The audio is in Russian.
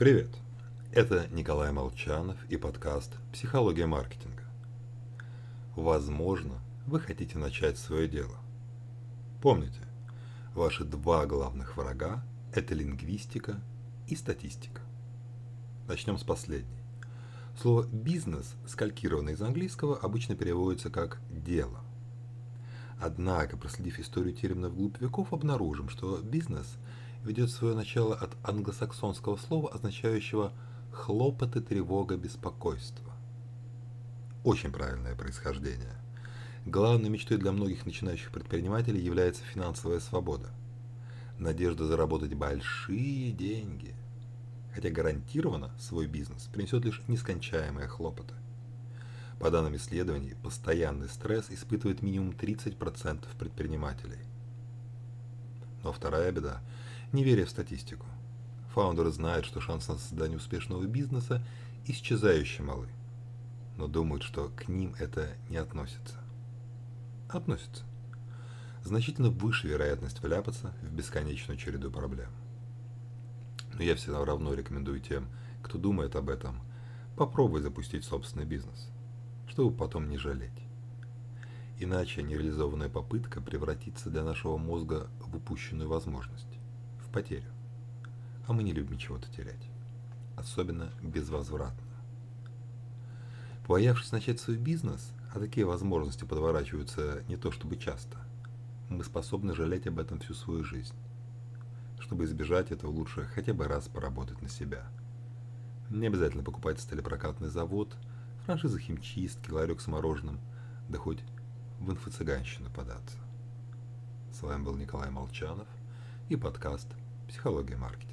Привет! Это Николай Молчанов и подкаст «Психология маркетинга». Возможно, вы хотите начать свое дело. Помните, ваши два главных врага – это лингвистика и статистика. Начнем с последней. Слово «бизнес», скалькированное из английского, обычно переводится как «дело». Однако, проследив историю термина вглубь веков, обнаружим, что бизнес ведет свое начало от англосаксонского слова, означающего «хлопоты, тревога, беспокойство». Очень правильное происхождение. Главной мечтой для многих начинающих предпринимателей является финансовая свобода. Надежда заработать большие деньги. Хотя гарантированно свой бизнес принесет лишь нескончаемые хлопоты. По данным исследований, постоянный стресс испытывает минимум 30% предпринимателей. Но вторая беда – неверие в статистику. Фаундеры знают, что шанс на создание успешного бизнеса исчезающе малы, но думают, что к ним это не относится. Относится. Значительно выше вероятность вляпаться в бесконечную череду проблем. Но я всегда равно рекомендую тем, кто думает об этом, попробуй запустить собственный бизнес – чтобы потом не жалеть. Иначе нереализованная попытка превратится для нашего мозга в упущенную возможность, потерю. А мы не любим чего-то терять, особенно безвозвратно. Боявшись начать свой бизнес, а такие возможности подворачиваются не то чтобы часто, мы способны жалеть об этом всю свою жизнь. Чтобы избежать этого, лучше хотя бы раз поработать на себя. Не обязательно покупать сталепрокатный завод – франшиза химчистки, ларек с мороженым, да хоть в инфо-цыганщину податься. С вами был Николай Молчанов и подкаст «Психология маркетинга».